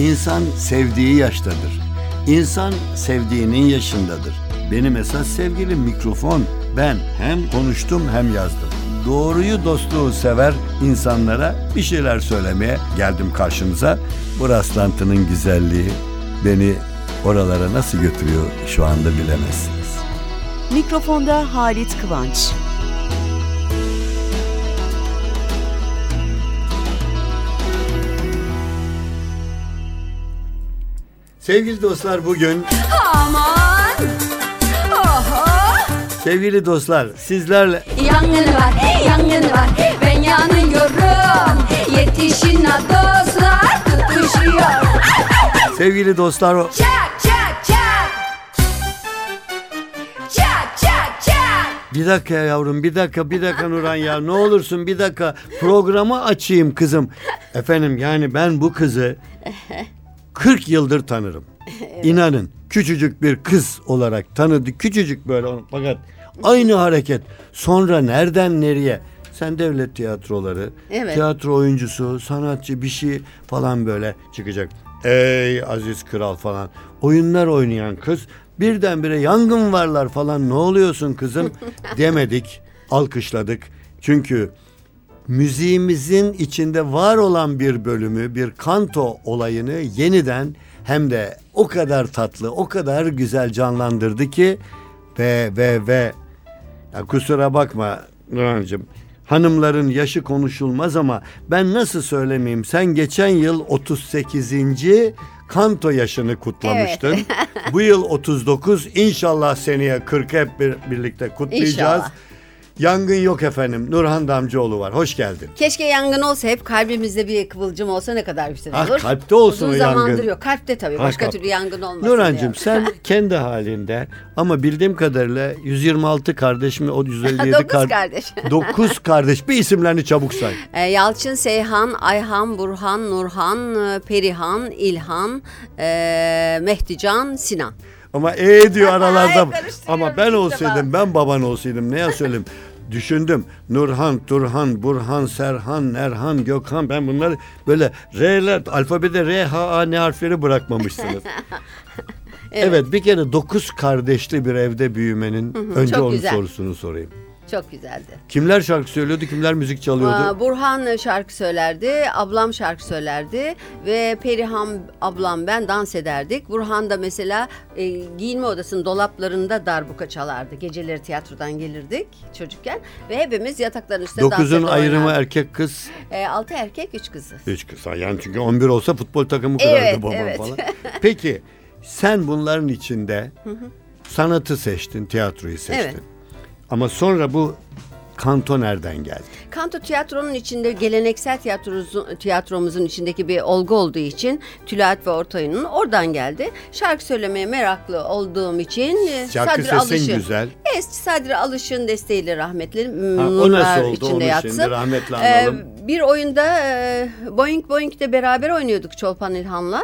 İnsan sevdiği yaştadır. İnsan sevdiğinin yaşındadır. Benim esas sevgilim mikrofon. Ben hem konuştum hem yazdım. Doğruyu dostluğu sever insanlara bir şeyler söylemeye geldim karşınıza. Bu rastlantının güzelliği beni oralara nasıl götürüyor şu anda bilemezsiniz. Mikrofonda Halit Kıvanç. Sevgili dostlar bugün Aman! Oho! sevgili dostlar sizlerle Yangını var, yangını var. Ben yanıyorum. Yetişin ha dostlar tutuşuyor. sevgili dostlar Çak çak çak. Çak çak çak. Bir dakika ya yavrum bir dakika bir dakika Nurhan ya ne olursun bir dakika programı açayım kızım. Efendim yani ben bu kızı 40 yıldır tanırım. İnanın küçücük bir kız olarak tanıdı. Küçücük böyle onu- fakat aynı hareket. Sonra nereden nereye? Sen devlet tiyatroları, Evet. tiyatro oyuncusu, sanatçı bir şey falan böyle çıkacak. Ey aziz kral falan. Oyunlar oynayan kız birdenbire yangın varlar falan ne oluyorsun kızım demedik. Alkışladık. Çünkü müziğimizin içinde var olan bir bölümü, bir kanto olayını yeniden hem de o kadar tatlı, o kadar güzel canlandırdı ki ve ve ve ya kusura bakma Nurhan'cığım. Hanımların yaşı konuşulmaz ama ben nasıl söylemeyeyim? Sen geçen yıl 38. kanto yaşını kutlamıştın. Bu yıl 39. İnşallah seneye 40 hep bir, birlikte kutlayacağız. İnşallah. Yangın yok efendim. Nurhan Damcıoğlu var. Hoş geldin. Keşke yangın olsa hep kalbimizde bir kıvılcım olsa ne kadar güzel Ah, olur. kalpte olsun Uzun o yangın. zamandır yok. Kalpte tabii. Ha, Başka kalp. türlü yangın olmasın. Nurhancığım diye. sen kendi halinde ama bildiğim kadarıyla 126 kardeş mi o 157 Dokuz kardeş. 9 kardeş. Bir isimlerini çabuk say. Ee, Yalçın, Seyhan, Ayhan, Burhan, Nurhan, e, Perihan, İlhan, e, Mehdican, Sinan. Ama e diyor aralarda. Karıştırıyorum Ama ben olsaydım ben baban olsaydım neye söyleyeyim? Düşündüm. Nurhan, Turhan, Burhan, Serhan, Erhan, Gökhan ben bunları böyle R'ler alfabede R, H, A ne harfleri bırakmamışsınız. evet. bir kere dokuz kardeşli bir evde büyümenin önce onun güzel. sorusunu sorayım. Çok güzeldi. Kimler şarkı söylüyordu, kimler müzik çalıyordu? Aa, Burhan şarkı söylerdi, ablam şarkı söylerdi ve Perihan ablam ben dans ederdik. Burhan da mesela e, giyinme odasının dolaplarında darbuka çalardı. Geceleri tiyatrodan gelirdik çocukken ve hepimiz yatakların üstünde dans Dokuzun eder ayrımı erkek kız. E, altı erkek, üç kızı. Üç kız. Yani çünkü 11 olsa futbol takımı kurardı Evet, babam evet. falan. Peki sen bunların içinde sanatı seçtin, tiyatroyu seçtin. Evet. Ama sonra bu kanto nereden geldi? Kanto tiyatronun içinde geleneksel tiyatromuzun, tiyatromuzun içindeki bir olgu olduğu için Tülahat ve Ortay'ın oradan geldi. Şarkı söylemeye meraklı olduğum için e, Şarkı Sadri Alış'ın- güzel. Evet, Sadri Alış'ın desteğiyle rahmetli Ha, o nasıl oldu içinde onu yatsın. şimdi rahmetli Ee, analım. bir oyunda e, Boeing Boeing'de beraber oynuyorduk Çolpan İlhan'la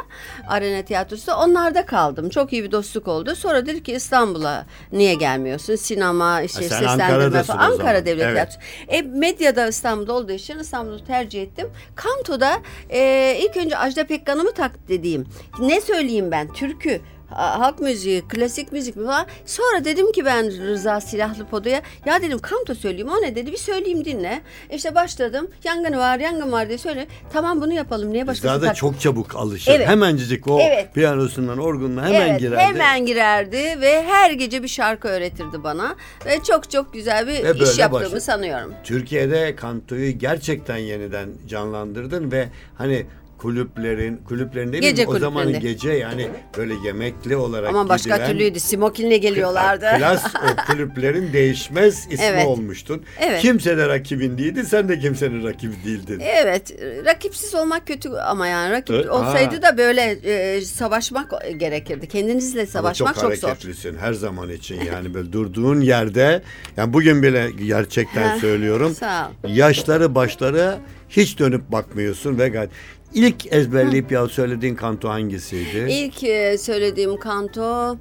Arena Tiyatrosu. Onlarda kaldım. Çok iyi bir dostluk oldu. Sonra dedi ki İstanbul'a niye gelmiyorsun? Sinema, işte Ha, sen seslendirme falan. o zaman. Ankara Devlet Evet. Tiyatrosu. E, medyada İstanbul'da olduğu için İstanbul'u tercih ettim. Kanto'da e, ilk önce Ajda Pekkan'ı mı tak dediğim. Ne söyleyeyim ben? Türkü, halk müziği, klasik müzik falan. Sonra dedim ki ben Rıza Silahlı Podo'ya ya dedim kanto söyleyeyim. O ne dedi? Bir söyleyeyim dinle. İşte başladım. Yangın var, yangın var diye söyle. Tamam bunu yapalım. Niye başkası Rıza da tak- çok çabuk alışır. Evet. Hemencik o Evet. piyanosundan, orgununa hemen evet, girerdi. hemen girerdi ve her gece bir şarkı öğretirdi bana. Ve çok çok güzel bir böyle iş yaptığımı başladı. sanıyorum. Türkiye'de kantoyu gerçekten yeniden canlandırdın ve hani kulüplerin kulüplerin değil Gece mi? O kulüplerinde. gece yani böyle yemekli olarak Ama başka gidilen- türlüydü. Smokinle geliyorlardı. Klas o kulüplerin değişmez ismi Evet. olmuştun. Evet. Kimse de rakibin değildi, sen de kimsenin rakibi değildin. Evet, rakipsiz olmak kötü ama yani rakip Evet, olsaydı ha. da böyle e, savaşmak gerekirdi. Kendinizle Ama savaşmak çok, çok, zor. hareketlisin her zaman için yani böyle durduğun yerde yani bugün bile gerçekten söylüyorum sağ ol. yaşları başları hiç dönüp bakmıyorsun ve gayet ilk ezberleyip ya söylediğin kanto hangisiydi? İlk e, söylediğim kanto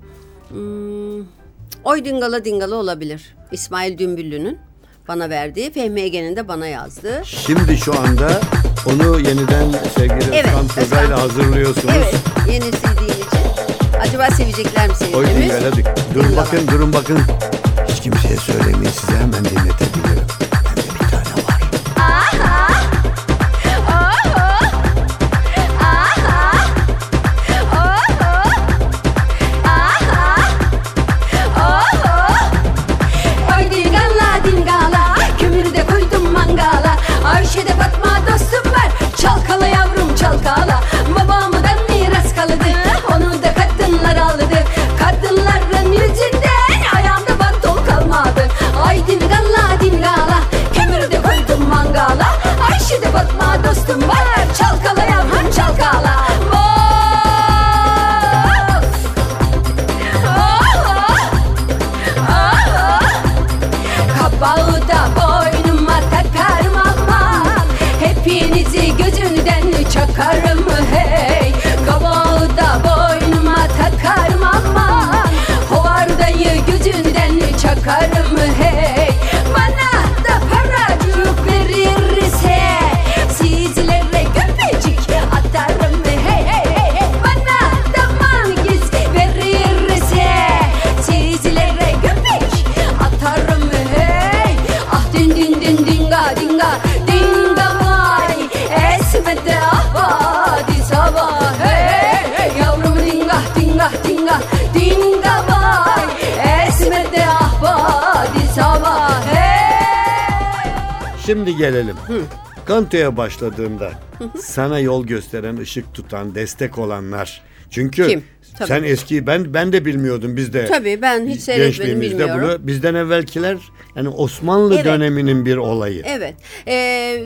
hmm, Oy Dingala Dingala olabilir. İsmail Dümbüllü'nün bana verdiği, Fehmi Ege'nin de bana yazdığı. Şimdi şu anda Onu yeniden sevgili Evet, Özkan Özkan. hazırlıyorsunuz. Evet, yeni CD'in için. Acaba sevecekler mi Oy seyircimiz? dinledik. Durun bakın, durun bakın. Hiç kimseye söylemeyin size hemen dinletebilirim. Kabağı da boynuma takarım aman Hepinizi gözünden çakarım hey. Kabağı boynuma takarım aman Hovardayı gözünden çakarım hey Şimdi gelelim. Kantoya başladığında sana yol gösteren, ışık tutan, destek olanlar. Çünkü Kim? Tabii. sen eski ben ben de bilmiyordum biz de. Tabii, ben hiç gençliğimizde. Bunu bizden evvelkiler yani Osmanlı Evet. döneminin bir olayı. Evet. Ee,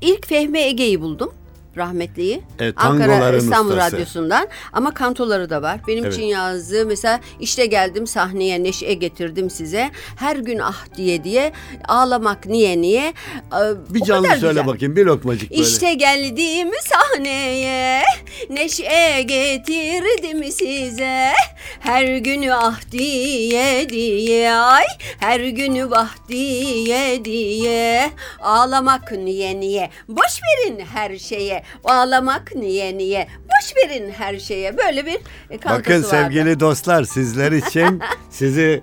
ilk Fehmi Ege'yi buldum. Rahmetliyi. Evet, Ankara İstanbul ustası. Radyosu'ndan. Ama kantoları da var. Benim Evet. için yazdığı mesela işte geldim sahneye neşe getirdim size. Her gün ah diye diye ağlamak niye niye. Ee, Bir canlı söyle güzel. bakayım bir lokmacık böyle. İşte geldim sahneye Neşe getirdim size Her günü ah diye diye Ay her günü vah diye diye Ağlamak niye niye Boş verin her şeye Ağlamak niye niye Boş verin her şeye Böyle bir e, kantosu Bakın vardı. sevgili dostlar sizler için sizi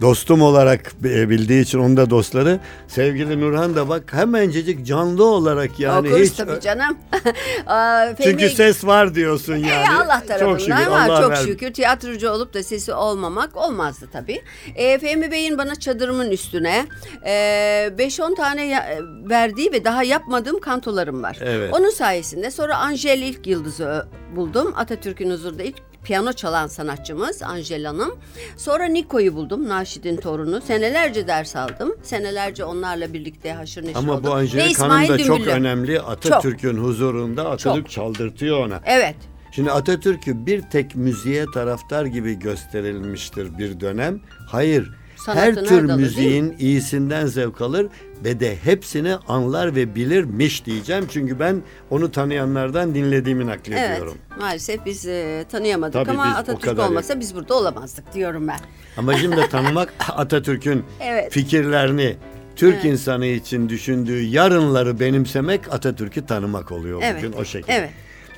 dostum olarak e, bildiği için onun da dostları sevgili Nurhan da bak hemencecik canlı olarak yani Okuruz hiç tabii canım. Aa, çünkü ses var diyorsun yani. E, Allah tarafından çok şükür, var Allah çok ver- şükür. Tiyatrocu olup da sesi olmamak olmazdı tabii. E, Fehmi Bey'in bana çadırımın üstüne 5-10 tane ya- e, verdiği ve daha yapmadığım kantolarım var. Evet. Onun sayesinde sonra Angel ilk yıldızı buldum. Atatürk'ün huzurunda ilk piyano çalan sanatçımız Angel Hanım. Sonra Niko'yu buldum. Naşit'in torunu. Senelerce ders aldım. Senelerce onlarla birlikte haşır neşir Ama oldum. bu İsmail Hanım da çok Dümbüllü. önemli. Atatürk'ün huzurunda Atatürk Çok. çaldırtıyor ona. Evet. Şimdi Atatürk'ü bir tek müziğe taraftar gibi gösterilmiştir bir dönem. Hayır. Sanatın her tür değil müziğin iyisinden zevk alır ve de hepsini anlar ve bilirmiş diyeceğim. Çünkü ben onu tanıyanlardan dinlediğimi naklediyorum. Evet maalesef biz e, tanıyamadık Tabii ama Atatürk kadar olmasa biz burada olamazdık diyorum ben. Amacım da tanımak Atatürk'ün Evet. fikirlerini, Türk Evet. insanı için düşündüğü yarınları benimsemek Atatürk'ü tanımak oluyor Evet. bugün o şekilde. Evet.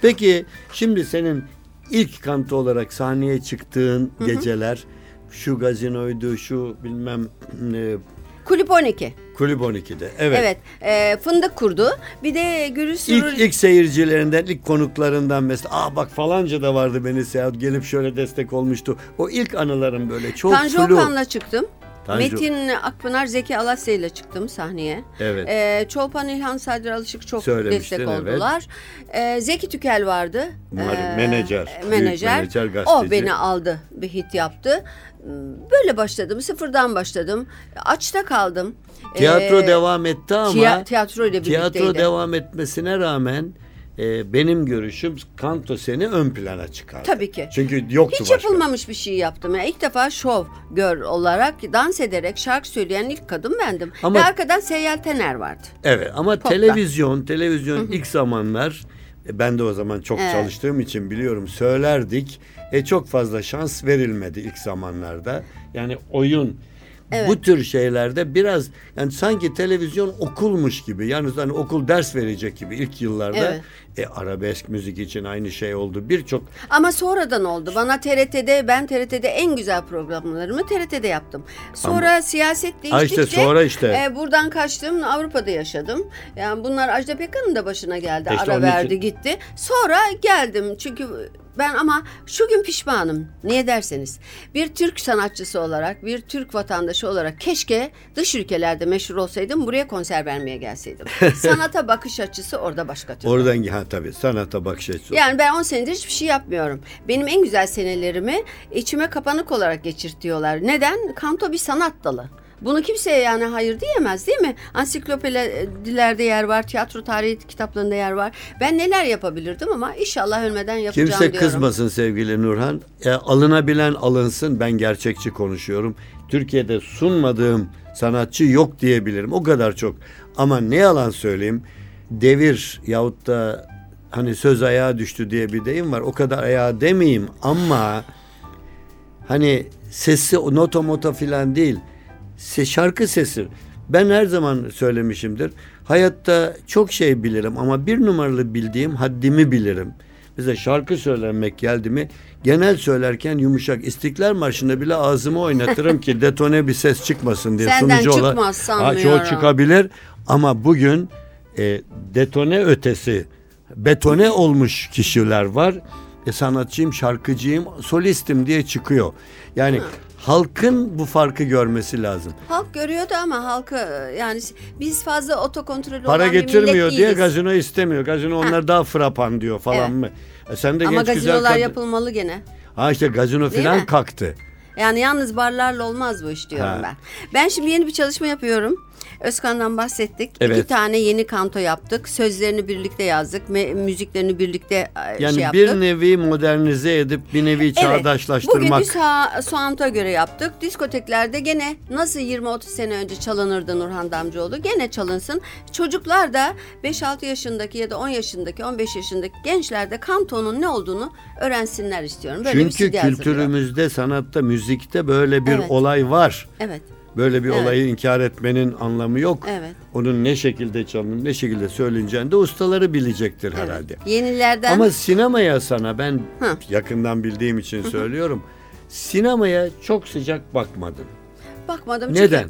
Peki şimdi senin ilk kanto olarak sahneye çıktığın geceler şu gazinoydu, şu bilmem e, Kulüp 12. Kulüp 12'de. Evet. Evet. e, fındık kurdu. Bir de Gürül Surur. İlk, ilk seyircilerinden, ilk konuklarından mesela aa bak falanca da vardı beni seyahat gelip şöyle destek olmuştu. O ilk anılarım böyle çok Tanju flu. Okan'la çıktım. Tanju- Metin Akpınar, Zeki Alasya ile çıktım sahneye. Evet. E, Çolpan İlhan Sadri Alışık çok Söylemiştin, destek evet. oldular. E, Zeki Tükel vardı. Var, E, menajer, Menajer. menajer, o gazeteci. beni aldı, bir hit yaptı. Böyle başladım, sıfırdan başladım. Açta kaldım. Tiyatro E, devam etti ama tiya- tiyatro ile tiyatro birlikteydi. devam etmesine rağmen e, benim görüşüm kanto seni ön plana çıkardı. Tabii ki. Çünkü yoktu Hiç başka. yapılmamış bir şey yaptım. Yani ilk defa şov gör olarak dans ederek şarkı söyleyen ilk kadın bendim. Ama- Ve arkadan Seyyal Tener vardı. Evet ama Pop'ta. televizyon, televizyon ilk zamanlar e, ben de o zaman çok Evet. çalıştığım için biliyorum söylerdik. E çok fazla şans verilmedi ilk zamanlarda. Yani oyun Evet. Bu tür şeylerde biraz yani sanki televizyon okulmuş gibi. Yani hani okul ders verecek gibi ilk yıllarda. Evet. E arabesk müzik için aynı şey oldu. Birçok Ama sonradan oldu. Bana TRT'de ben TRT'de en güzel programlarımı TRT'de yaptım. Sonra siyaset Ha değiştikçe işte sonra işte. e, buradan kaçtım Avrupa'da yaşadım. Yani bunlar Ajda Pekkan'ın da başına geldi. İşte Ara onun için- verdi gitti. Sonra geldim çünkü ben ama şu gün pişmanım. Niye derseniz bir Türk sanatçısı olarak, bir Türk vatandaşı olarak keşke dış ülkelerde meşhur olsaydım buraya konser vermeye gelseydim. Sanata bakış açısı orada başka türlü. oradan ha tabii sanata bakış açısı. Yani ben 10 senedir hiçbir şey yapmıyorum. Benim en güzel senelerimi içime kapanık olarak geçirtiyorlar. Neden? Kanto bir sanat dalı. Bunu kimseye yani hayır diyemez değil mi? Ansiklopedilerde yer var, tiyatro tarihi kitaplarında yer var. Ben neler yapabilirdim ama inşallah ölmeden yapacağım Kimse diyorum. kızmasın sevgili Nurhan. E, alınabilen alınsın. Ben gerçekçi konuşuyorum. Türkiye'de sunmadığım sanatçı yok diyebilirim. O kadar çok. Ama ne yalan söyleyeyim. Devir yahut da hani söz ayağa düştü diye bir deyim var. O kadar ayağa demeyeyim ama hani sesi nota mota filan değil. Se, şarkı sesi. Ben her zaman söylemişimdir. Hayatta çok şey bilirim ama bir numaralı bildiğim haddimi bilirim. Mesela şarkı söylemek geldi mi genel söylerken yumuşak İstiklal Marşı'nda bile ağzımı oynatırım ki detone bir ses çıkmasın diye. Senden Sunucu olarak- çıkmaz Ha, sanmıyorum. çoğu çıkabilir ama bugün e, detone ötesi betone olmuş kişiler var. E, sanatçıyım, şarkıcıyım, solistim diye çıkıyor. Yani halkın bu farkı görmesi lazım. Halk görüyordu ama halkı yani biz fazla otokontrolü Para olan getirmiyor diye değiliz. gazino istemiyor. Gazino onlar daha frapan diyor falan Evet. mı? E, sen de Ama genç güzel gazinolar kadın- yapılmalı gene. Ha işte gazino Değil falan mi? kalktı. Yani yalnız barlarla olmaz bu iş diyorum Ha. ben. Ben şimdi yeni bir çalışma yapıyorum. Özkan'dan bahsettik. Evet. İki tane yeni kanto yaptık. Sözlerini birlikte yazdık. me- müziklerini birlikte e, Yani şey yaptık. bir nevi modernize edip bir nevi Evet. çağdaşlaştırmak. Bugün bir sound'a göre yaptık. Diskoteklerde gene nasıl 20-30 sene önce çalınırdı Nurhan Damcıoğlu gene çalınsın. Çocuklar da 5-6 yaşındaki ya da 10 yaşındaki 15 yaşındaki gençler de kantonun ne olduğunu öğrensinler istiyorum. Böyle bir Çünkü CD hazırlıyorum. kültürümüzde, sanatta, müzikte böyle bir Evet. olay var. Evet. Böyle bir Evet. olayı inkar etmenin anlamı yok. Evet. Onun ne şekilde çalınıp ne şekilde söyleneceğini de ustaları bilecektir evet. herhalde. Yenilerden Ama sinemaya sana ben Hı. yakından bildiğim için söylüyorum. Sinemaya çok sıcak bakmadım. bakmadım. Çünkü, neden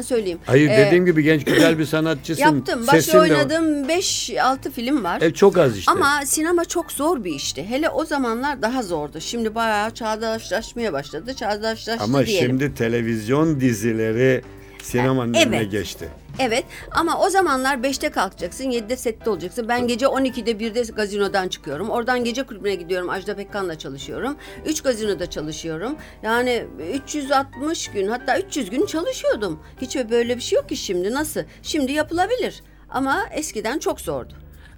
söyleyeyim? Hayır Ee, dediğim gibi genç güzel bir sanatçısın. Yaptım. Sesin Başta de var. oynadığım 5-6 film var. E, çok az işte. Ama sinema çok zor bir işti. Hele o zamanlar daha zordu. Şimdi bayağı çağdaşlaşmaya başladı. Çağdaşlaştı Ama diyelim. şimdi televizyon dizileri sinemanın Evet. önüne geçti. Evet ama o zamanlar 5'te kalkacaksın, 7'de sette olacaksın. Ben gece 12'de 1'de gazinodan çıkıyorum. Oradan gece kulübüne gidiyorum. Ajda Pekkan'la çalışıyorum. 3 gazinoda çalışıyorum. Yani 360 gün hatta 300 gün çalışıyordum. Hiç böyle bir şey yok ki şimdi. Nasıl? Şimdi yapılabilir. Ama eskiden çok zordu.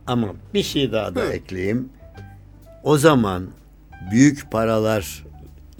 Ama bir şey daha da ekleyeyim. O zaman büyük paralar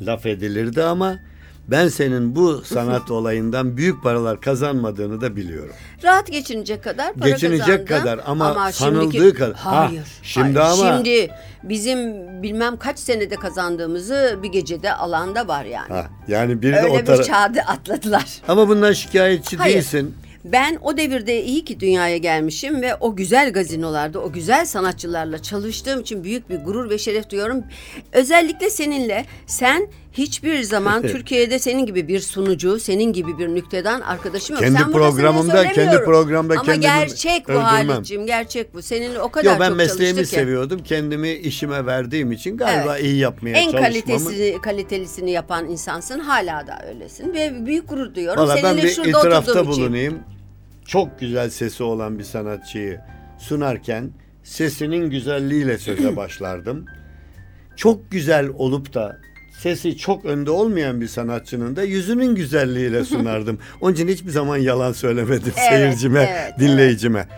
laf edilirdi ama ben senin bu sanat olayından büyük paralar kazanmadığını da biliyorum. Rahat geçinecek kadar para Geçinecek kazandım. kadar ama şimdiki- sanıldığı kadar. Ha, Hayır. şimdi hayır. ama- Şimdi bizim bilmem kaç senede kazandığımızı bir gecede alanda var yani. Ha, yani bir de Öyle o bir tara- çağda atladılar. Ama bundan şikayetçi Hayır. değilsin. Ben o devirde iyi ki dünyaya gelmişim ve o güzel gazinolarda, o güzel sanatçılarla çalıştığım için büyük bir gurur ve şeref duyuyorum. Özellikle seninle sen hiçbir zaman Türkiye'de senin gibi bir sunucu, senin gibi bir nüktedan arkadaşım yok. Kendi Sen programımda, kendi programda Ama kendimi gerçek bu öldürmem. Gerçek bu. Seninle o kadar Yok ben çok mesleğimi ki. seviyordum. Kendimi işime verdiğim için galiba Evet. iyi yapmaya En çalışmamı. kalitesi, kalitelisini yapan insansın. Hala da öylesin ve büyük gurur duyuyorum. Valla ben Seninle bir itirafta oturduğum için. bulunayım. Çok güzel sesi olan bir sanatçıyı sunarken sesinin güzelliğiyle söze başlardım. Çok güzel olup da sesi çok önde olmayan bir sanatçının da yüzünün güzelliğiyle sunardım. Onun için hiçbir zaman yalan söylemedim Evet, seyircime, evet, dinleyicime.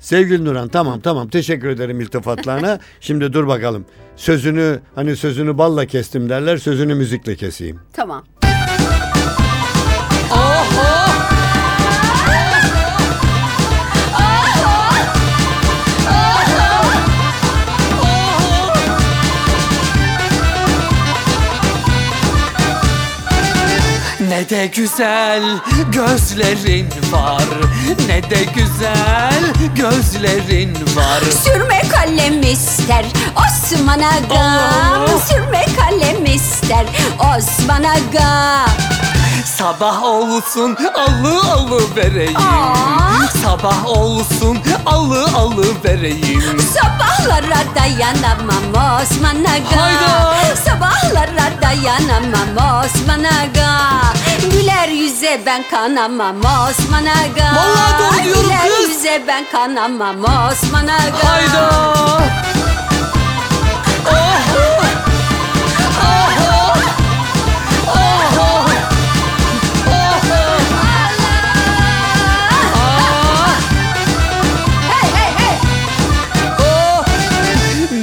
Sevgili Nuran tamam tamam teşekkür ederim iltifatlarına. Şimdi dur bakalım. Sözünü hani sözünü balla kestim derler sözünü müzikle keseyim. Tamam. Ne de güzel gözlerin var. Ne de güzel gözlerin var. Sürme kalem ister Osman Aga. Allah! Sürme kalem ister Osman Aga. Sabah olsun alı alı vereyim. Aa! Sabah olsun alı alı vereyim. Sabahlara dayanamam Osman Aga. Hayda! Sabahlara dayanamam Osman Aga yüze ben kanamam Osman Aga. Vallahi doğru diyorum Güler kız. yüze ben kanamam Osman Aga. Hayda. Hey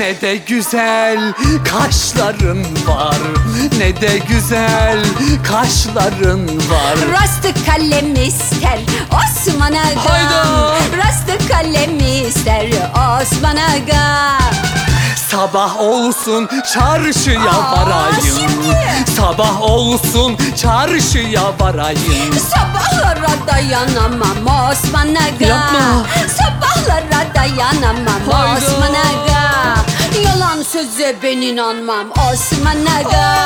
Ne de güzel kaşların var Ne de güzel kaşların var Rastı kalem ister Osman Aga Hayda! Rastı kalem ister Osman Aga Sabah olsun çarşıya Aa, varayım şimdi. Sabah olsun çarşıya varayım Sabahlara dayanamam Osman Aga Yapma. Sabahlara dayanamam Hayda. Osman Aga Yalan söze ben inanmam Osman Aga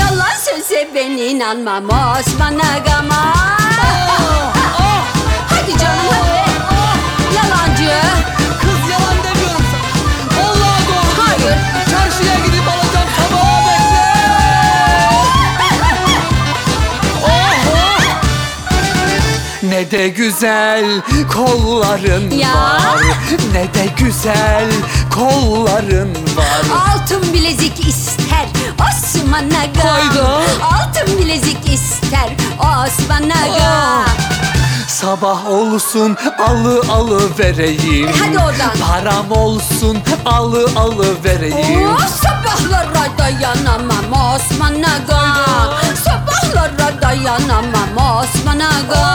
Yalan söze ben inanmam Osman Aga de güzel kolların Ya. var Ne de güzel kolların var Altın bilezik ister Osman Aga Hayda. Altın bilezik ister Osman Aga. Sabah olsun alı alı vereyim Hadi oradan. Param olsun alı alı vereyim Oh, sabahlara dayanamam Osman Aga Hayda. Sabahlara dayanamam Osman Aga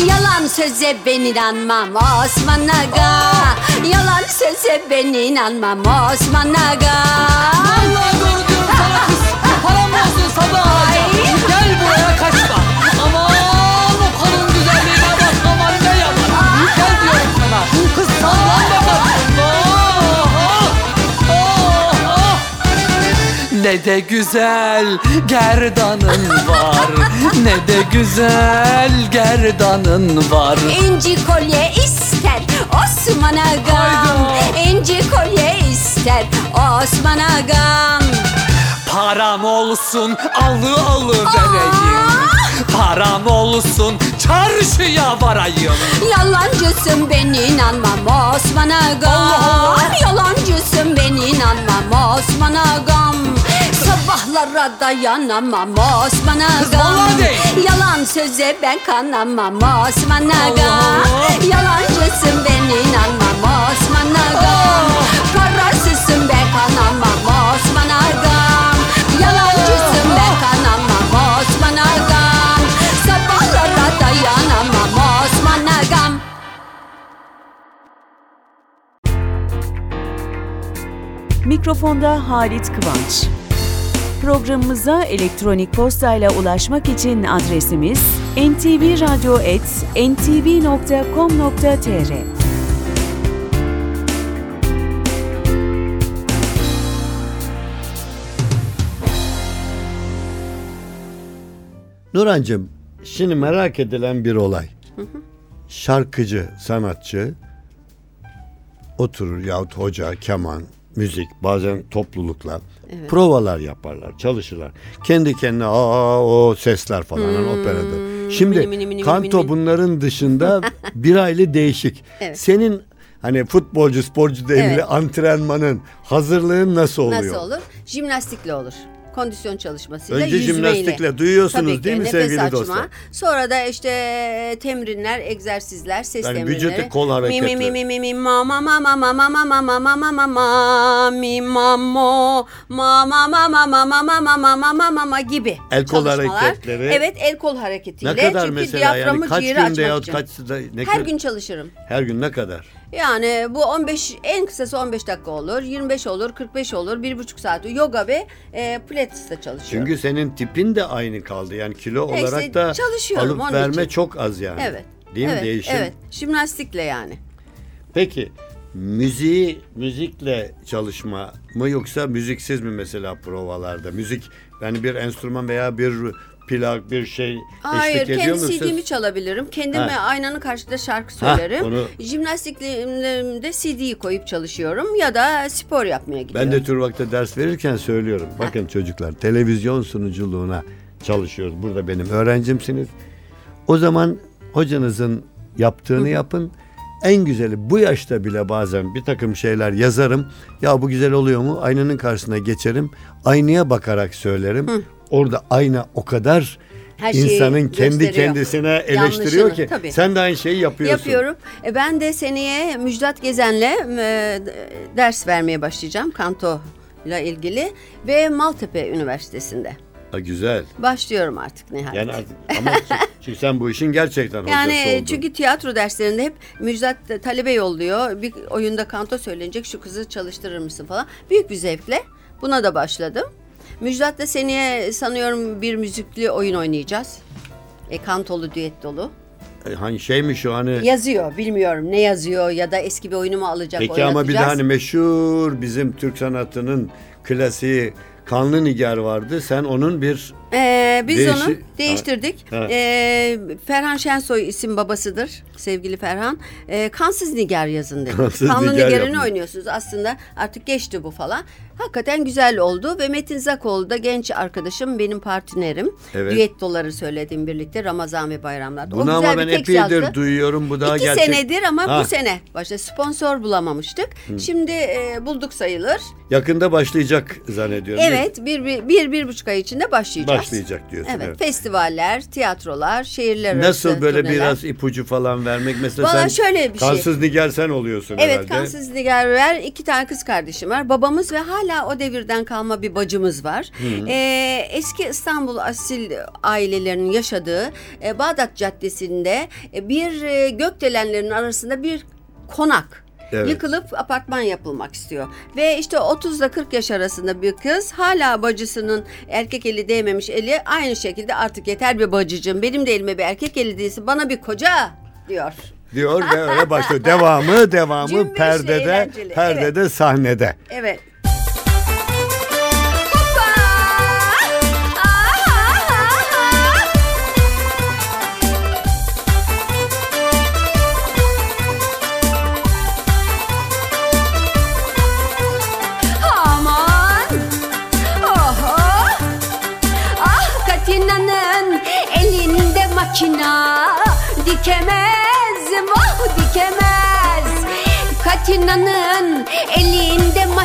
Yalan söze ben inanmam Osman Aga. Yalan söze ben inanmam Osman Aga. Vallahi diyorum sana kız Param sabah Ne de güzel gerdanın var. Ne de güzel gerdanın var. İnci kolye ister Osman Agam. İnci kolye ister Osman Agam. Param olsun alı alı vereyim. Param olsun çarşıya varayım. Yalancısın ben inanmam Osman Agam. Yalancısın ben inanmam Osman Agam Sabahlara dayanamam Osman değil. Yalan söze ben kanamam Osman Allah. Yalancısın ben inanmam Osman Agam Parasızsın ben kanamam Osman Agam Yalancısın ben kanamam Osman Agam Sabahlara dayanamam Osman Agam Mikrofonda Halit Kıvanç. Programımıza elektronik postayla ulaşmak için adresimiz ntvradio.ntv.com.tr Nurancığım şimdi merak edilen bir olay. Şarkıcı, sanatçı oturur yahut hoca, keman, müzik bazen toplulukla provalar yaparlar, çalışırlar. Kendi kendine aa o sesler falan hani operada. Şimdi mini, mini, mini, kanto mini, mini. bunların dışında bir aile değişik. Evet. Senin hani futbolcu, sporcu deyimiyle Evet. antrenmanın, hazırlığın nasıl oluyor? Nasıl olur? Jimnastikle olur. Kondisyon çalışmasıyla, Önce yüzmeyle. jimnastikle, duyuyorsunuz Tabii ki, değil mi nefes sevgili açma. dostlar? Sonra da işte temrinler, egzersizler, ses Yani temrinleri. vücut kol hareketleri. mi mi mi mi mi ma ma ma ma ma ma ma ma ma ma ma ma ma mi ma mo ma ma ma ma ma ma ma ma ma ma ma ma ma gibi El kol hareketleri. Evet el kol hareketiyle. Ne kadar Çünkü mesela yani kaç ciğeri günde açmak yahut için. kaç ne Her gün çalışırım. her gün ne kadar? Yani bu 15 en kısası 15 dakika olur, 25 olur, 45 olur, bir buçuk saat yoga ve e, pilates'te çalışıyorum. Çünkü senin tipin de aynı kaldı. Yani kilo E işte olarak da çalışıyorum alıp onun verme için. çok az yani. evet. Değil evet, mi değişim? Evet. Jimnastikle yani. Peki müziği müzikle çalışma mı yoksa müziksiz mi mesela provalarda? Müzik yani bir enstrüman veya bir plak bir şey Hayır, eşlik ediyor kendi mu? CD'mi çalabilirim. Kendime Ha. aynanın karşısında şarkı Ha, söylerim. onu- Jimnastiklerimde CD'yi koyup çalışıyorum ya da spor yapmaya gidiyorum. Ben de Turvak'ta ders verirken söylüyorum. Bakın çocuklar televizyon sunuculuğuna çalışıyoruz. Burada benim öğrencimsiniz. O zaman hocanızın yaptığını yapın. En güzeli bu yaşta bile bazen bir takım şeyler yazarım. Ya bu güzel oluyor mu? Aynanın karşısına geçerim. Aynaya bakarak söylerim. Orada ayna o kadar Her şeyi insanın kendi gösteriyor. kendisine eleştiriyor Yanlışını, ki tabii. sen de aynı şeyi yapıyorsun. Yapıyorum. E, ben de seneye Müjdat Gezen'le e, ders vermeye başlayacağım kanto ile ilgili ve Maltepe Üniversitesi'nde. Ha, güzel. Başlıyorum artık nihayet. Yani artık, ama çünkü sen bu işin gerçekten Yani oldun. çünkü tiyatro derslerinde hep Müjdat talebe yolluyor. Bir oyunda kanto söylenecek şu kızı çalıştırır mısın falan. Büyük bir zevkle buna da başladım. Müjdat'la seneye sanıyorum bir müzikli oyun oynayacağız. E, kantolu, düet dolu. E, Hani şey mi şu hani Yazıyor bilmiyorum ne yazıyor ya da eski bir oyunumu alacak Peki ama bir de hani meşhur bizim Türk sanatının klasiği Kanlı Nigar vardı. Sen onun bir Ee, biz Değişi- onu değiştirdik. Ha. Ee, Ferhan Şensoy isim babasıdır. Sevgili Ferhan. Ee, Kansız Nigar yazın dedi. Kansız Kanlı Nigar Nigar'ını yapmış. oynuyorsunuz. Aslında artık geçti bu falan. Hakikaten güzel oldu ve Metin Zakoğlu da genç arkadaşım benim partnerim. Evet. Düettoları söyledim birlikte Ramazan ve bayramlarda. O bunu güzel ama bir ben tekst epeydir yazdı. duyuyorum. Bu daha İki gerçek. senedir ama Ha. bu sene başta sponsor bulamamıştık. Şimdi e, bulduk sayılır. Yakında başlayacak zannediyorum. Evet bir, bir, bir, bir buçuk ay içinde başlayacağız. Başlayacak diyorsun. Evet, Evet. festivaller, tiyatrolar, şehirler arası Nasıl böyle turneler. biraz ipucu falan vermek mesela Valla sen şöyle bir şey. Kansız Nigar sen oluyorsun Evet herhalde. kansız nigar ver. iki tane kız kardeşim var. Babamız ve hala o devirden kalma bir bacımız var. Ee, eski İstanbul asil ailelerinin yaşadığı e, Bağdat Caddesi'nde e, bir e, gökdelenlerin arasında bir konak. Evet. Yıkılıp apartman yapılmak istiyor. Ve işte 30 ile 40 yaş arasında bir kız hala bacısının erkek eli değmemiş eli aynı şekilde artık yeter bir bacıcım benim de elime bir erkek eli değilsin bana bir koca diyor. Diyor ve öyle başlıyor. Devamı devamı Cümbüşlü, perdede eğlenceli. perdede sahnede. Evet.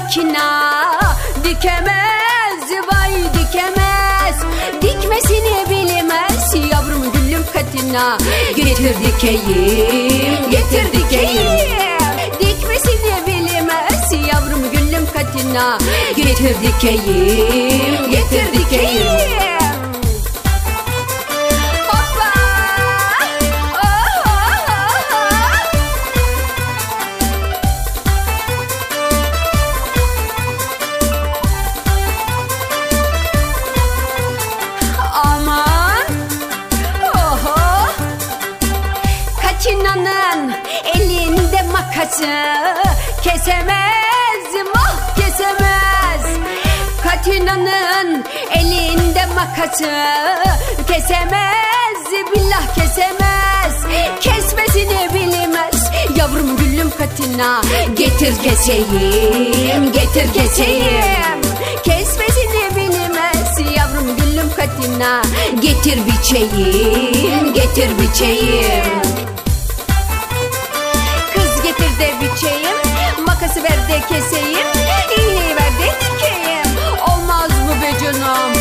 Makina. Dikemez vay dikemez. Dikmesini bilmez Yavrum gülüm Katina. Getir dikeyim Getir dikeyim Dikmesini bilmez Yavrum gülüm Katina. Getir dikeyim Getir dikeyim makası Kesemez mah kesemez. Katina'nın elinde makası Kesemez billah kesemez. Kesmesini bilmez Yavrum gülüm Katina. Getir keseyim Getir keseyim. Kesmesini bilmez Yavrum gülüm Katina. Getir biçeyim Getir biçeyim Makası ver de keseyim İğneyi ver de dikeyim Olmaz mı be canım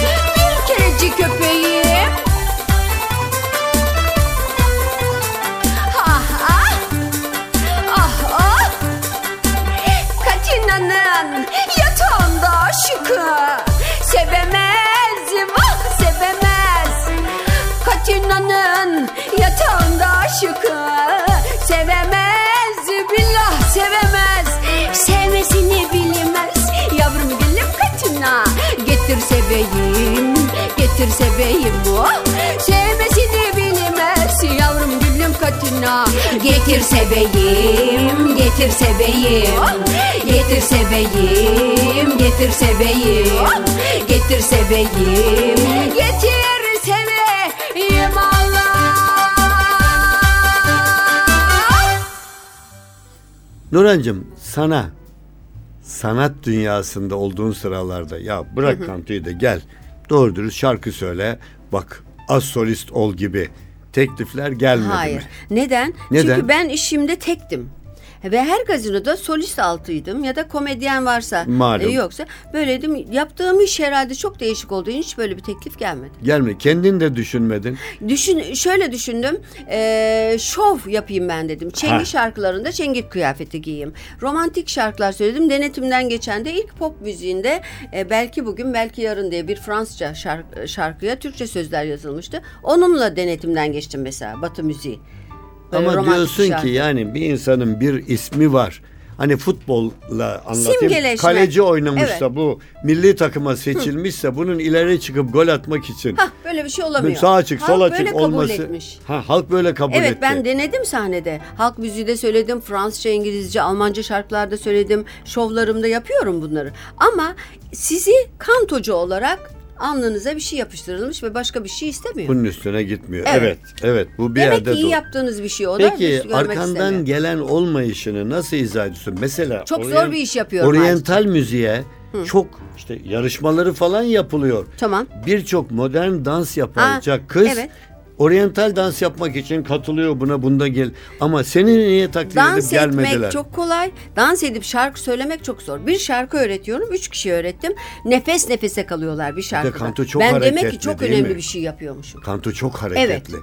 getir seveyim oh. Sevmesini bilmez yavrum gülüm katına. Getir seveyim, getir seveyim. Getir seveyim, getir seveyim. Getir seveyim, getir seveyim Allah. Nurhancığım sana sanat dünyasında olduğun sıralarda ya bırak kantoyu da gel doğru dürüst şarkı söyle bak az solist ol gibi teklifler gelmedi Hayır. mi? Neden? Neden? Çünkü ben işimde tektim. Ve her gazinoda solist altıydım ya da komedyen varsa Malum. e, yoksa böyleydim. Yaptığım iş herhalde çok değişik olduğu için hiç böyle bir teklif gelmedi. Gelme kendin de düşünmedin. Düşün şöyle düşündüm. eee, şov yapayım ben dedim. Çengi Ha. şarkılarında çengi kıyafeti giyeyim. Romantik şarkılar söyledim. Denetimden geçen de ilk pop müziğinde e, belki bugün belki yarın diye bir Fransızca şark- şarkıya Türkçe sözler yazılmıştı. Onunla denetimden geçtim mesela Batı müziği. Böyle Ama romantik diyorsun şarkı. ki yani bir insanın bir ismi var. Hani futbolla anlatayım. Simgeleşme. Kaleci oynamışsa bu milli takıma seçilmişse bunun ileri çıkıp gol atmak için Hah, böyle bir şey olamıyor. sağa çık Halk sola böyle çık kabul olması. etmiş. Ha halk böyle kabul Evet etti. ben denedim sahnede. Halk müziği de söyledim. Fransızca, İngilizce, Almanca şarkılarda söyledim. Şovlarımda yapıyorum bunları. Ama sizi kantocu olarak alnınıza bir şey yapıştırılmış ve başka bir şey istemiyor. Bunun üstüne gitmiyor. Evet. Evet. Evet, bu bir Demek yerde ki iyi yaptığınız bir şey o da. Peki biz görmek arkandan istemiyor. gelen olmayışını nasıl izah ediyorsun? Mesela Çok zor bir iş yapıyorum Oryantal müziğe çok işte yarışmaları falan yapılıyor. Tamam. Birçok modern dans yapacak kız evet. Oryantal dans yapmak için katılıyor buna bunda gel. Ama seni niye taklit Dans edip gelmediler? etmek çok kolay. Dans edip şarkı söylemek çok zor. Bir şarkı öğretiyorum. Üç kişi öğrettim. Nefes nefese kalıyorlar bir şarkıda. kanto çok ben demek hareketli ki çok önemli mi? bir şey yapıyormuşum. Kanto çok hareketli.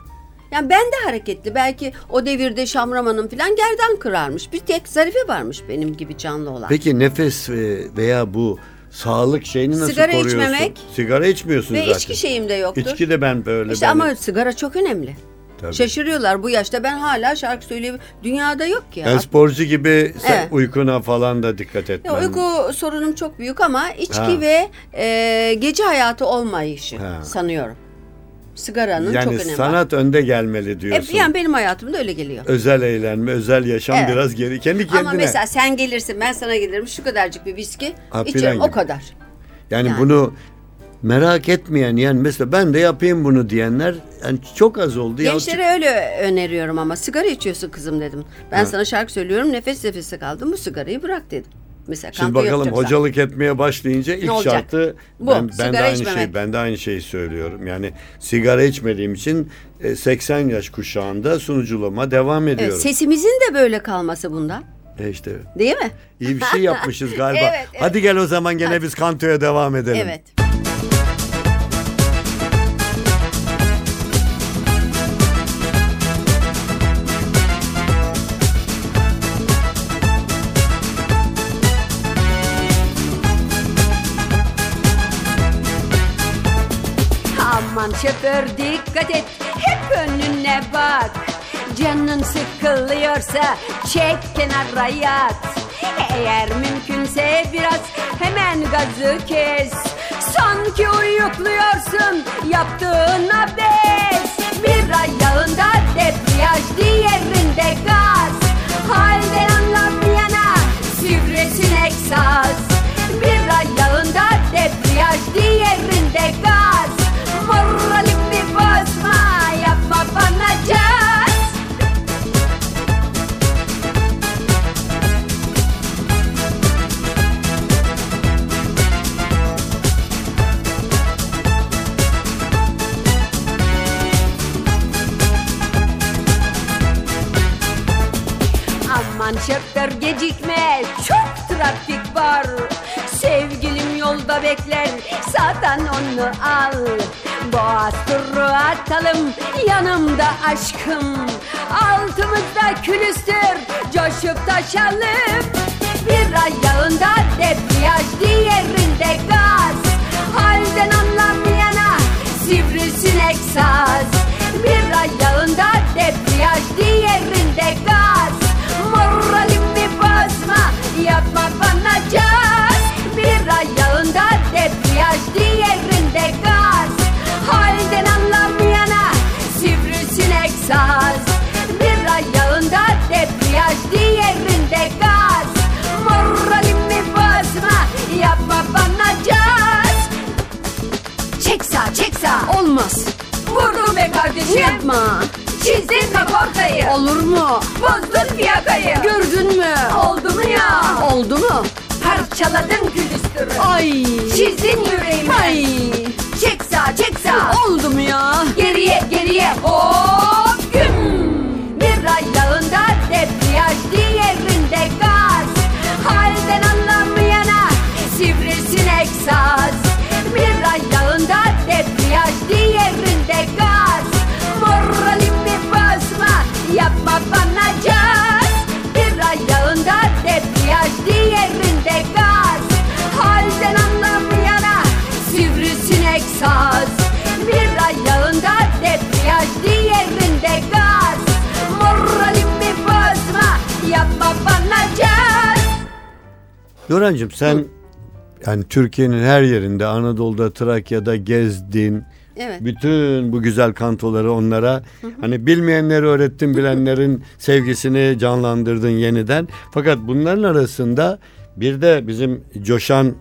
Yani ben de hareketli. Belki o devirde Şamraman'ın falan gerdan kırarmış. Bir tek Zarife varmış benim gibi canlı olan. Peki nefes e, veya bu sağlık şeyini nasıl Sigara koruyorsun? içmemek. Sigara içmiyorsun Ve zaten. içki şeyim de yoktur. İçki de ben böyle. İşte ben- ama sigara çok önemli. Tabii. Şaşırıyorlar bu yaşta ben hala şarkı söyleyeyim. Dünyada yok ki ya. Yani sporcu gibi sen Evet. uykuna falan da dikkat. Ya, uyku sorunum çok büyük ama içki Ha. ve e, gece hayatı olmayışı Ha. sanıyorum. Sigaranın çok yani önemi var. sanat önde gelmeli diyorsun. Hep, yani benim hayatımda öyle geliyor. Özel eğlenme, özel yaşam Evet. biraz geri. Kendi kendine. Ama mesela sen gelirsin ben sana gelirim şu kadarcık bir viski Ha, içerim o kadar. yani, yani. bunu merak etmeyen yani mesela ben de yapayım bunu diyenler yani çok az oldu. Ya Gençlere öyle öneriyorum ama sigara içiyorsun kızım dedim. Ben sana şarkı söylüyorum nefes nefese kaldım bu sigarayı bırak dedim. Mesela Şimdi bakalım hocalık etmeye başlayınca ilk olacak? şartı Bu, ben, ben de aynı içmemek. şey ben de aynı şeyi söylüyorum. Yani sigara içmediğim için e, 80 yaş kuşağında sunuculuğuma devam Evet, ediyorum. sesimizin de böyle kalması bundan. E işte Değil mi? iyi bir şey yapmışız galiba. Evet, evet. Hadi gel o zaman gene biz kantoya devam edelim. Evet. Aman şoför dikkat et. Hep önüne bak. Canın sıkılıyorsa çek kenara yat. Eğer mümkünse biraz hemen gazı kes. Sanki uyukluyorsun yaptığın abes. Bir ayağında debriyaj diğerinde gaz. Halden anlamayana sivrisinek saz Bir ayağında debriyaj diğerinde gaz Moralimi bozma yapma bana caz Aman şoför gecikme çok trafik var Yolda bekler. Sağdan onu al. Boğaz turu atalım yanımda aşkım. Altımızda külüstür coşup taşalım. Bir ayağında debriyaj diğerinde gaz. Halden anlamayana sivrisinek saz. Bir ayağında debriyaj diğerinde gaz Gençliği evrinde gaz. Halden anlamayana sivrisinek saz. Bir ayağında debriyaj diğerinde gaz. Moralimi bozma yapma bana caz. Çek sağ çek sağ olmaz. Vurdum be kardeşim. Yapma. Çizdin kaportayı Olur mu? Bozdun fiyakayı. Gördün mü? Oldu mu ya? Oldu mu? Parçaladın gülü külüstürü Ay. Çizdin yüreğimi Ay. Çek sağ çek sağ Oldu mu ya? Geriye geriye hop Nurhancığım sen yani Türkiye'nin her yerinde Anadolu'da Trakya'da gezdin. Evet. Bütün bu güzel kantoları onlara hani bilmeyenleri öğrettin bilenlerin sevgisini canlandırdın yeniden. Fakat bunların arasında bir de bizim coşan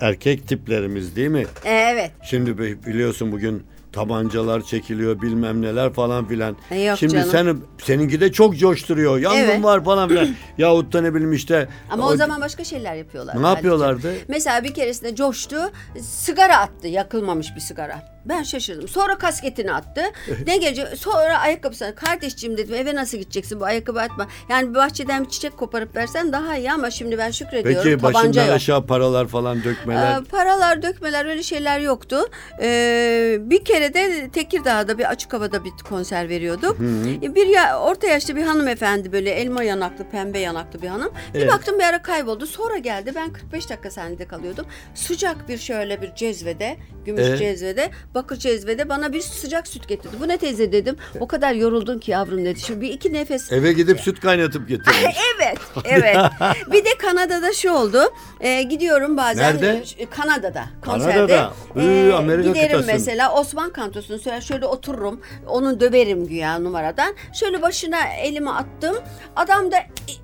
erkek tiplerimiz değil mi? E, Evet. Şimdi bi- biliyorsun bugün tabancalar çekiliyor bilmem neler falan filan. E, yok Şimdi canım. seni seninki de çok coşturuyor. Yangın Evet. var falan filan. Yahut da ne bileyim işte. Ama o, zaman başka şeyler yapıyorlar. Ne yapıyorlardı? Mesela bir keresinde coştu. Sigara attı. Yakılmamış bir sigara. Ben şaşırdım. Sonra kasketini attı. ne gelecek? Sonra ayakkabısını. Kardeşciğim dedim eve nasıl gideceksin bu ayakkabı atma. Yani bahçeden bir çiçek koparıp versen daha iyi ama şimdi ben şükrediyorum. Peki başından yok. aşağı paralar falan dökmeler. Ee, paralar dökmeler öyle şeyler yoktu. Ee, bir kere de Tekirdağ'da bir açık havada bir konser veriyorduk. Ee, Bir ya, orta yaşlı bir hanımefendi böyle elma yanaklı pembe yanaklı bir hanım. Bir Evet. baktım bir ara kayboldu. Sonra geldi ben 45 dakika sahnede kalıyordum. Sıcak bir şöyle bir cezvede gümüş Ee? cezvede bakır cezvede bana bir sıcak süt getirdi. Bu ne teyze dedim. O kadar yoruldun ki yavrum dedi. Şimdi bir iki nefes Eve gidip süt kaynatıp getirmiş. Evet, evet. bir de Kanada'da şu oldu. Ee, gidiyorum bazen. Nerede? Ş- Kanada'da. Konserde. Kanada'da. Üü, Amerika giderim kıtası. mesela Osman Kantosu'nu söyler şöyle otururum. Onu döverim güya numaradan. Şöyle başına elimi attım. Adam da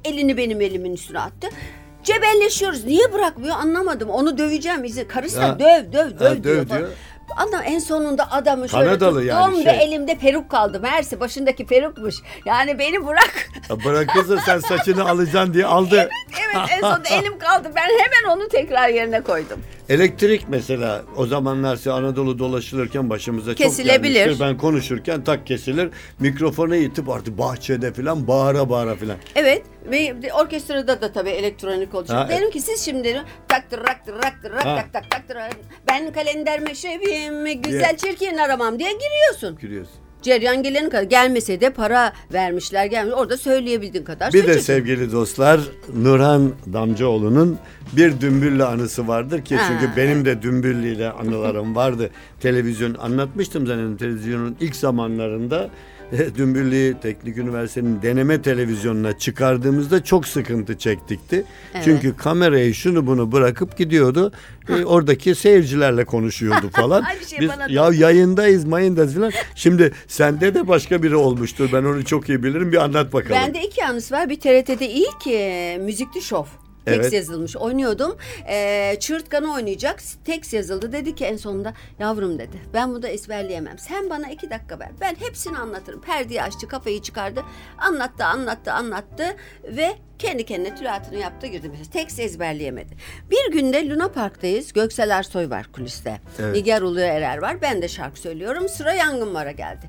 elini benim elimin üstüne attı. Cebelleşiyoruz. Niye bırakmıyor anlamadım. Onu döveceğim. İzin. Karısı da döv döv döv Ha, diyor. döv falan. diyor. Adam en sonunda adamı şöyle Kanadalı tuttum yani ve şey. elimde peruk kaldı. Meğerse başındaki perukmuş. Yani beni bırak. Bırakırsa sen saçını alacaksın diye aldı. Evet en sonunda elim kaldı. Ben hemen onu tekrar yerine koydum. Elektrik mesela o zamanlar size Anadolu dolaşılırken başımıza çok Kesilebilir. gelmiştir. Ben konuşurken tak kesilir. Mikrofonu itip artık bahçede falan bağıra bağıra falan. Evet ve orkestrada da tabii elektronik olacak. Ha, Derim ki siz şimdi taktır raktır raktır rak Ha. tak tak taktır ben kalender meşrebim güzel çirkin aramam diye giriyorsun. Gülüyorsun. Ceryan gelene kadar gelmese de para vermişler gelmiş orada söyleyebildiğin kadar Bir de sevgili dostlar Nurhan Damcıoğlu'nun bir dümbüllü anısı vardır ki Ha. çünkü benim de dümbüllü ile anılarım vardı. Televizyon anlatmıştım zaten televizyonun ilk zamanlarında Dümbüllü Teknik Üniversitesi'nin deneme televizyonuna çıkardığımızda çok sıkıntı çektikti. Evet. Çünkü kamerayı şunu bunu bırakıp gidiyordu. E, oradaki seyircilerle konuşuyordu falan. Aynı şey Biz bana da ya oldu. yayındayız mayındayız falan. Şimdi sende de başka biri olmuştur. Ben onu çok iyi bilirim. Bir anlat bakalım. Bende iki anısı var. Bir TRT'de ilk e, müzikli şov. Tekst Evet. yazılmış. Oynuyordum. E, çığırtkanı oynayacak. Tekst yazıldı. Dedi ki en sonunda yavrum dedi. Ben bunu da ezberleyemem. Sen bana iki dakika ver. Ben hepsini anlatırım. Perdeyi açtı. Kafayı çıkardı. Anlattı anlattı anlattı. Ve kendi kendine tülatını yaptı girdi. Mesela tekst ezberleyemedi. Bir günde Luna Park'tayız. Göksel Ersoy var kuliste. Evet. Nigar Ulu Erer var. Ben de şarkı söylüyorum. Sıra Yangın Var'a geldi.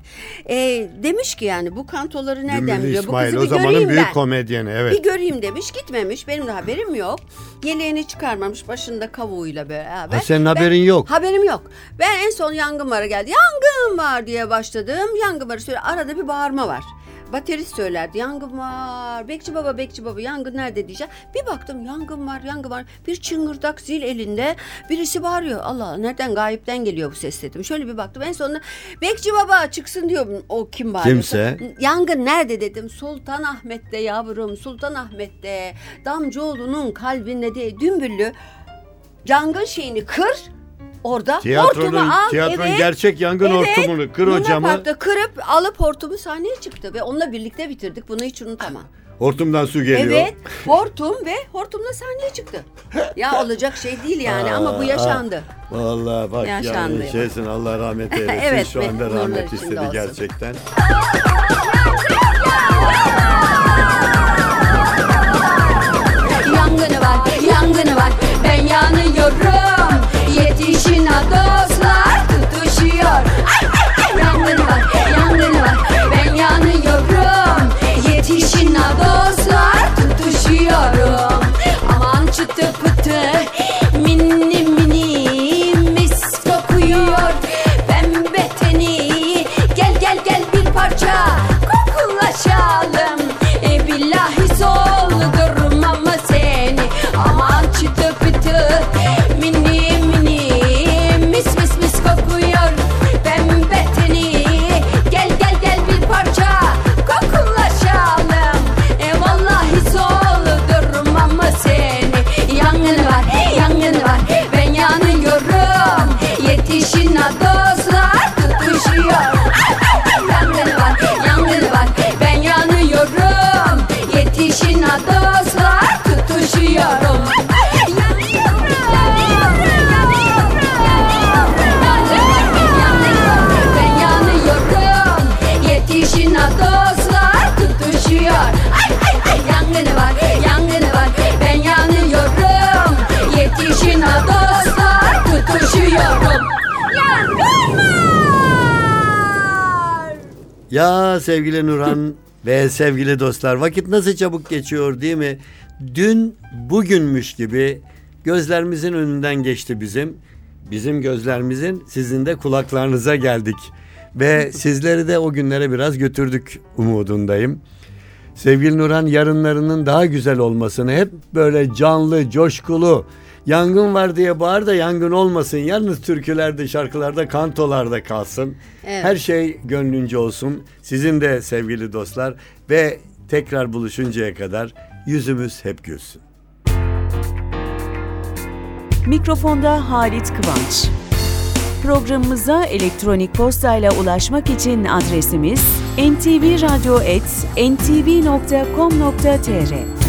E, demiş ki yani bu kantoları nereden Dümbüllü biliyor? Bu İsmail kızı o bir zamanın göreyim büyük ben. komedyeni evet. Bir göreyim demiş gitmemiş benim de haberim yok. Yeleğini çıkarmamış başında kavuğuyla beraber. Ha, senin Ben- haberin yok. Haberim yok. Ben en son yangın vara geldi. Yangın var diye başladım. Yangın varı söyle arada bir bağırma var. Baterist söylerdi yangın var. Bekçi baba bekçi baba yangın nerede diyeceğim. Bir baktım yangın var yangın var. Bir çıngırdak zil elinde birisi bağırıyor. Allah nereden gayipten geliyor bu ses dedim. Şöyle bir baktım en sonunda bekçi baba çıksın diyor. O kim bağırıyorsa. Kimse. Yangın nerede dedim. Sultanahmet'te yavrum Sultanahmet'te. Damcıoğlu'nun kalbinde diye dümbüllü yangın şeyini kır. Orada Tiyatronun, hortumu al. tiyatronun evet. gerçek yangın Evet. hortumunu kır Luna hocamı. Park'ta kırıp alıp hortumu sahneye çıktı ve onunla birlikte bitirdik. Bunu hiç unutamam. Hortumdan su geliyor. Evet, hortum ve hortumla sahneye çıktı. Ya olacak şey değil yani ama bu yaşandı. Vallahi bak Yaşandı. yani şeysin Allah rahmet eylesin. Evet, Şu anda rahmet içinde istedi olsun. gerçekten. Yangını var, yangını var Ben yanıyorum Ya sevgili Nurhan ve sevgili dostlar vakit nasıl çabuk geçiyor değil mi? Dün bugünmüş gibi gözlerimizin önünden geçti bizim. Bizim gözlerimizin sizin de kulaklarınıza geldik. Ve sizleri de o günlere biraz götürdük umudundayım. Sevgili Nurhan yarınlarının daha güzel olmasını hep böyle canlı, coşkulu, yangın var diye bağır da yangın olmasın. Yalnız türkülerde, şarkılarda, kantolarda kalsın. Evet. Her şey gönlünce olsun. Sizin de sevgili dostlar ve tekrar buluşuncaya kadar yüzümüz hep gülsün. Mikrofonda Halit Kıvanç. Programımıza elektronik postayla ulaşmak için adresimiz ntvradio.com.tr